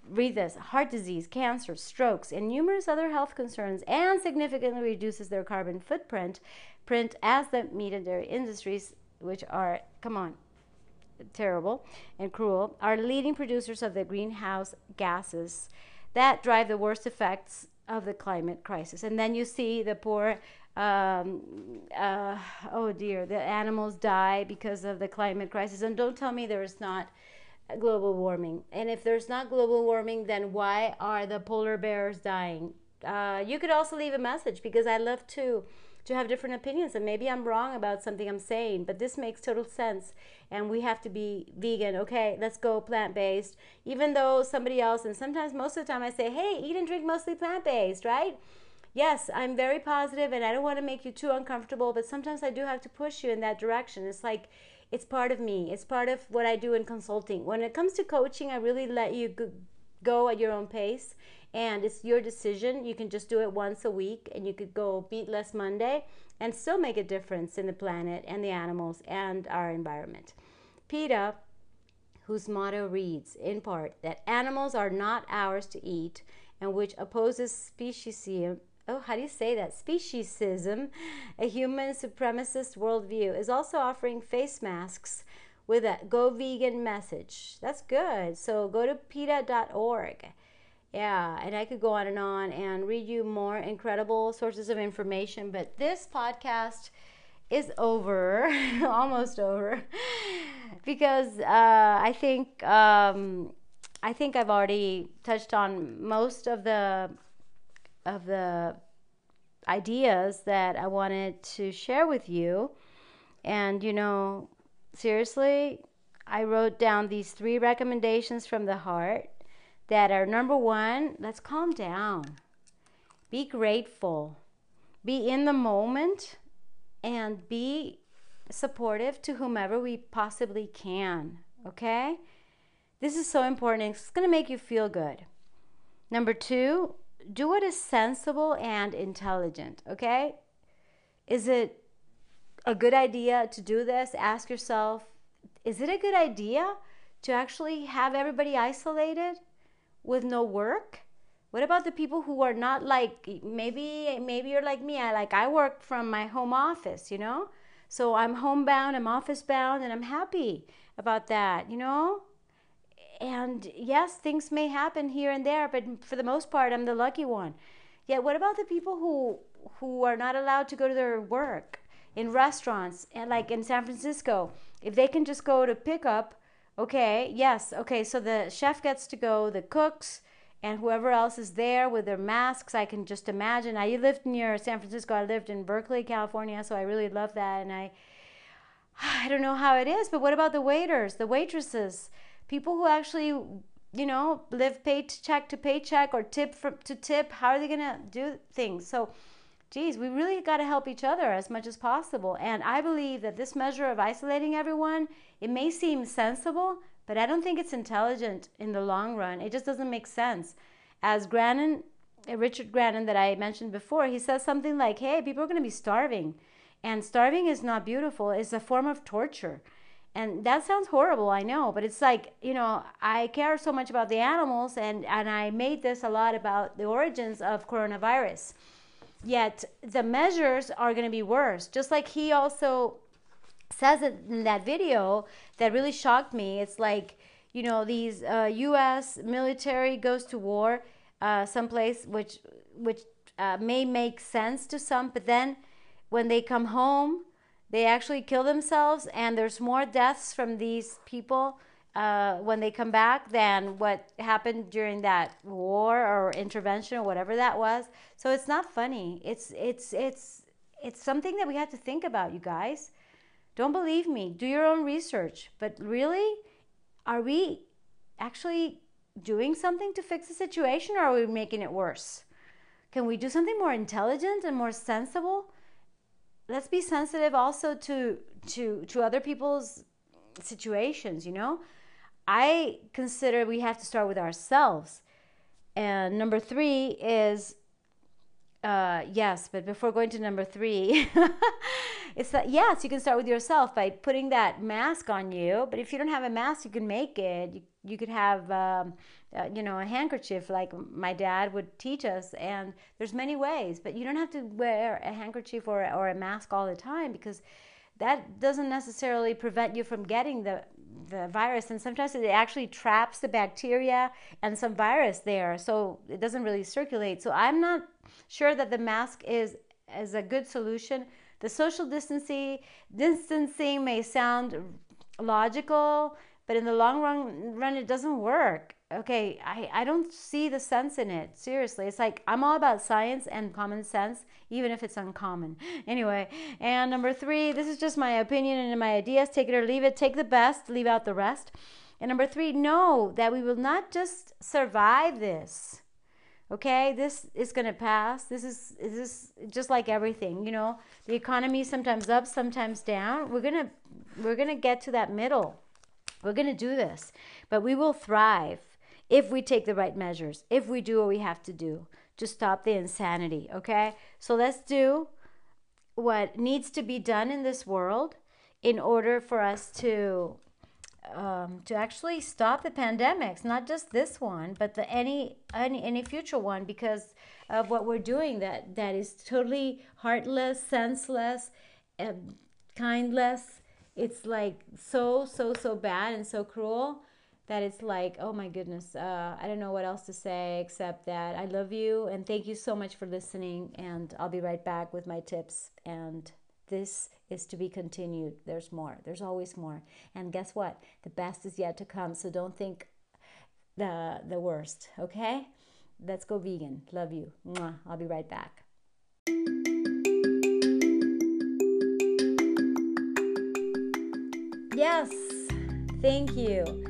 read this heart disease, cancer, strokes, and numerous other health concerns, and significantly reduces their carbon footprint print as the meat and dairy industries, which are, come on, terrible and cruel, are leading producers of the greenhouse gases that drive the worst effects of the climate crisis. And then you see the poor, um, uh, oh dear, the animals die because of the climate crisis. And don't tell me there is not global warming. And if there's not global warming, then why are the polar bears dying? Uh, you could also leave a message because I love to to have different opinions and maybe I'm wrong about something I'm saying, but this makes total sense and we have to be vegan. Okay, let's go plant-based. Even though somebody else and sometimes most of the time I say, "Hey, eat and drink mostly plant-based," right? Yes, I'm very positive and I don't want to make you too uncomfortable, but sometimes I do have to push you in that direction. It's like it's part of me. It's part of what I do in consulting. When it comes to coaching, I really let you go at your own pace and it's your decision. You can just do it once a week and you could go Meatless Monday and still make a difference in the planet and the animals and our environment. PETA, whose motto reads, in part, that animals are not ours to eat and which opposes speciesism oh, how do you say that? Speciesism, a human supremacist worldview, is also offering face masks with a go vegan message. That's good. So go to PETA.org. Yeah, and I could go on and on and read you more incredible sources of information, but this podcast is over, almost over, because uh, I think um, I think I've already touched on most of the of the ideas that I wanted to share with you. And, you know, seriously, I wrote down these three recommendations from the heart that are number one, let's calm down, be grateful, be in the moment, and be supportive to whomever we possibly can. Okay? This is so important. It's going to make you feel good. Number two, do what is sensible and intelligent, okay? Is it a good idea to do this? Ask yourself, is it a good idea to actually have everybody isolated with no work? What about the people who are not like maybe maybe you're like me. I like I work from my home office, you know? So I'm homebound, I'm office bound and I'm happy about that, you know? and yes, things may happen here and there, but for the most part, I'm the lucky one. Yet, what about the people who who are not allowed to go to their work in restaurants and like in San Francisco? If they can just go to pick up, okay, yes, okay. So the chef gets to go, the cooks, and whoever else is there with their masks. I can just imagine. I lived near San Francisco. I lived in Berkeley, California, so I really love that. And I, I don't know how it is, but what about the waiters, the waitresses? people who actually you know live paycheck to paycheck or tip from, to tip how are they going to do things so geez we really got to help each other as much as possible. And i believe that this measure of isolating everyone it may seem sensible but i don't think it's intelligent in the long run. It just doesn't make sense. As Grannon, uh, richard Grannon that i mentioned before he says something like hey people are going to be starving and starving is not beautiful it's a form of torture. And that sounds horrible i know but it's like you know i care so much about the animals and and i made this a lot about the origins of coronavirus yet the measures are going to be worse. Just like he also says in that video that really shocked me. It's like you know these uh, us military goes to war uh, someplace which which uh, may make sense to some but then when they come home they actually kill themselves, and there's more deaths from these people uh, when they come back than what happened during that war or intervention or whatever that was. So it's not funny. It's it's it's it's something that we have to think about, you guys. Don't believe me. Do your own research. But really, are we actually doing something to fix the situation, or are we making it worse? Can we do something more intelligent and more sensible? let's be sensitive also to to to other people's situations, you know? I consider we have to start with ourselves. And number 3 is uh, yes, but before going to number three, it's that yes, you can start with yourself by putting that mask on you. But if you don't have a mask, you can make it. You, you could have, um, uh, you know, a handkerchief like my dad would teach us. And there's many ways, but you don't have to wear a handkerchief or or a mask all the time because that doesn't necessarily prevent you from getting the the virus and sometimes it actually traps the bacteria and some virus there so it doesn't really circulate. So i'm not sure that the mask is is a good solution. The social distancing distancing may sound logical but in the long run run it doesn't work okay I, I don't see the sense in it seriously. It's like i'm all about science and common sense even if it's uncommon. Anyway and number three this is just my opinion and my ideas. Take it or leave it. Take the best leave out the rest. And number three know that we will not just survive this okay? This is going to pass. This is this is just like everything you know? The economy sometimes up sometimes down. We're going to we're going to get to that middle. We're going to do this. But we will thrive if we take the right measures, if we do what we have to do to stop the insanity, okay? So let's do what needs to be done in this world in order for us to um, to actually stop the pandemics, not just this one, but the any any any future one, because of what we're doing that that is totally heartless, senseless, and kindless. It's like so so so bad and so cruel that it's like, oh my goodness, uh, I don't know what else to say except that I love you and thank you so much for listening. And I'll be right back with my tips. And this is to be continued. There's more, there's always more. And guess what? The best is yet to come. So don't think the, the worst, okay? Let's go vegan. Love you. Mwah. I'll be right back. Yes, thank you.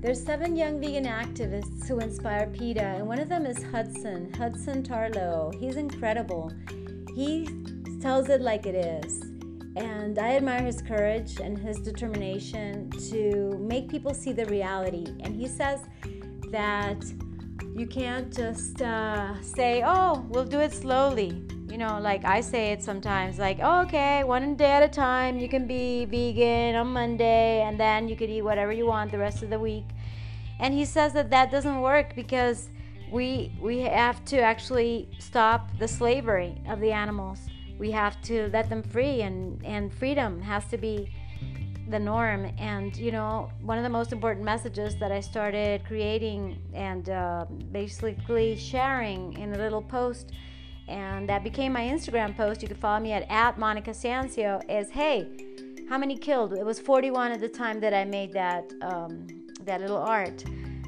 There's seven young vegan activists who inspire PETA, and one of them is Hudson, Hudson Tarlow. He's incredible. He tells it like it is. And I admire his courage and his determination to make people see the reality. And he says that you can't just uh, say, oh, we'll do it slowly. You know, like I say it sometimes, like, oh, okay, one day at a time, you can be vegan on Monday, and then you could eat whatever you want the rest of the week. And he says that that doesn't work because we we have to actually stop the slavery of the animals. We have to let them free, and and freedom has to be the norm. And you know, one of the most important messages that I started creating and uh, basically sharing in a little post and that became my Instagram post. You can follow me at, at Monica Sancio. Is hey, how many killed? It was 41 at the time that I made that um, that little art.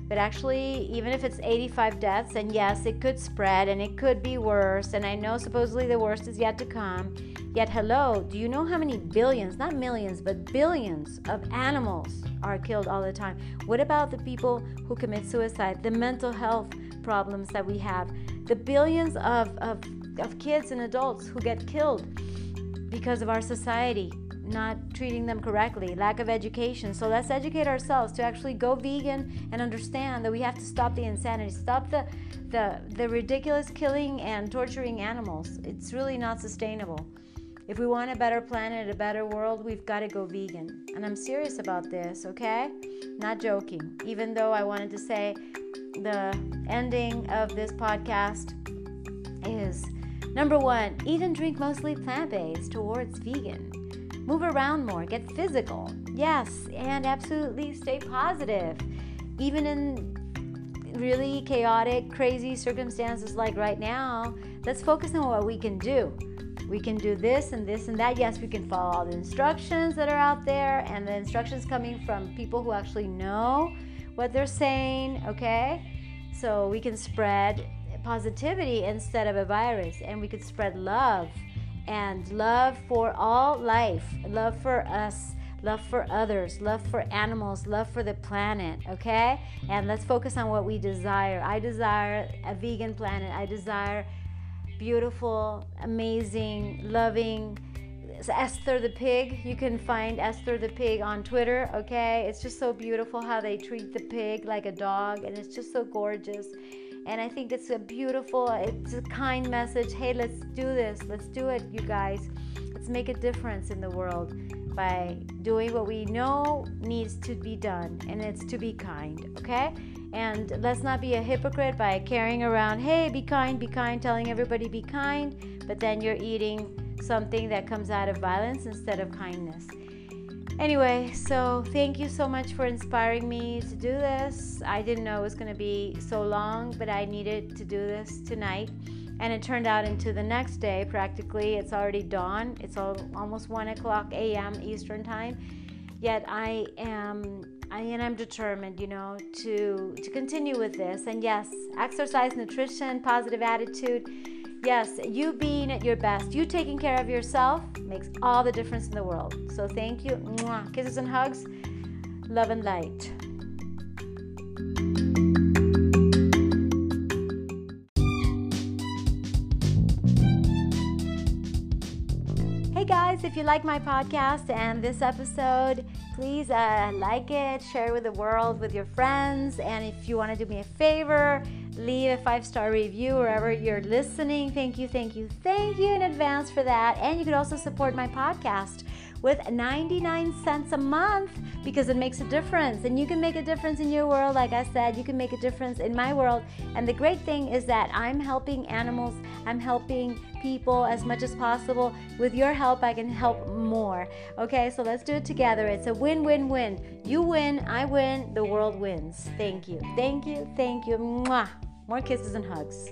But actually, even if it's 85 deaths, and yes, it could spread and it could be worse, and I know supposedly the worst is yet to come. Yet, hello, do you know how many billions, not millions, but billions of animals are killed all the time? What about the people who commit suicide, the mental health problems that we have, the billions of, of, of kids and adults who get killed because of our society not treating them correctly, lack of education. So let's educate ourselves to actually go vegan and understand that we have to stop the insanity, stop the the the ridiculous killing and torturing animals. It's really not sustainable. If we want a better planet, a better world, we've got to go vegan. And I'm serious about this, okay? Not joking. Even though I wanted to say the ending of this podcast is number one, eat and drink mostly plant based towards vegan. Move around more, get physical. Yes, and absolutely stay positive. Even in really chaotic, crazy circumstances like right now, let's focus on what we can do. We can do this and this and that. Yes, we can follow all the instructions that are out there and the instructions coming from people who actually know what they're saying, okay? So we can spread positivity instead of a virus, and we could spread love and love for all life, love for us, love for others, love for animals, love for the planet, okay? And let's focus on what we desire. I desire a vegan planet. I desire beautiful, amazing, loving, Esther the pig. You can find Esther the pig on Twitter, okay? It's just so beautiful how they treat the pig like a dog, and it's just so gorgeous. And I think it's a beautiful, it's a kind message. Hey, let's do this. Let's do it, you guys. Let's make a difference in the world by doing what we know needs to be done, and it's to be kind, okay? And let's not be a hypocrite by carrying around, hey, be kind, be kind, telling everybody be kind, but then you're eating something that comes out of violence instead of kindness. Anyway, so thank you so much for inspiring me to do this. I didn't know it was going to be so long, but I needed to do this tonight. And it turned out into the next day, practically. It's already dawn. It's all, almost 1 o'clock a.m. Eastern Time. Yet I am I, and I'm determined, you know, to to continue with this. And yes, exercise, nutrition, positive attitude Yes, you being at your best, you taking care of yourself makes all the difference in the world. So thank you. Mwah. Kisses and hugs. Love and light. Guys, if you like my podcast and this episode, please uh, like it, share it with the world, with your friends. And if you want to do me a favor, leave a five star review wherever you're listening. Thank you, thank you, thank you in advance for that. And you could also support my podcast with 99 cents a month because it makes a difference. And you can make a difference in your world. Like I said, you can make a difference in my world. And the great thing is that I'm helping animals, I'm helping people as much as possible. With your help, I can help more. Okay, so let's do it together. It's a win win win. You win, I win, the world wins. Thank you. Thank you. Thank you. Mwah. More kisses and hugs.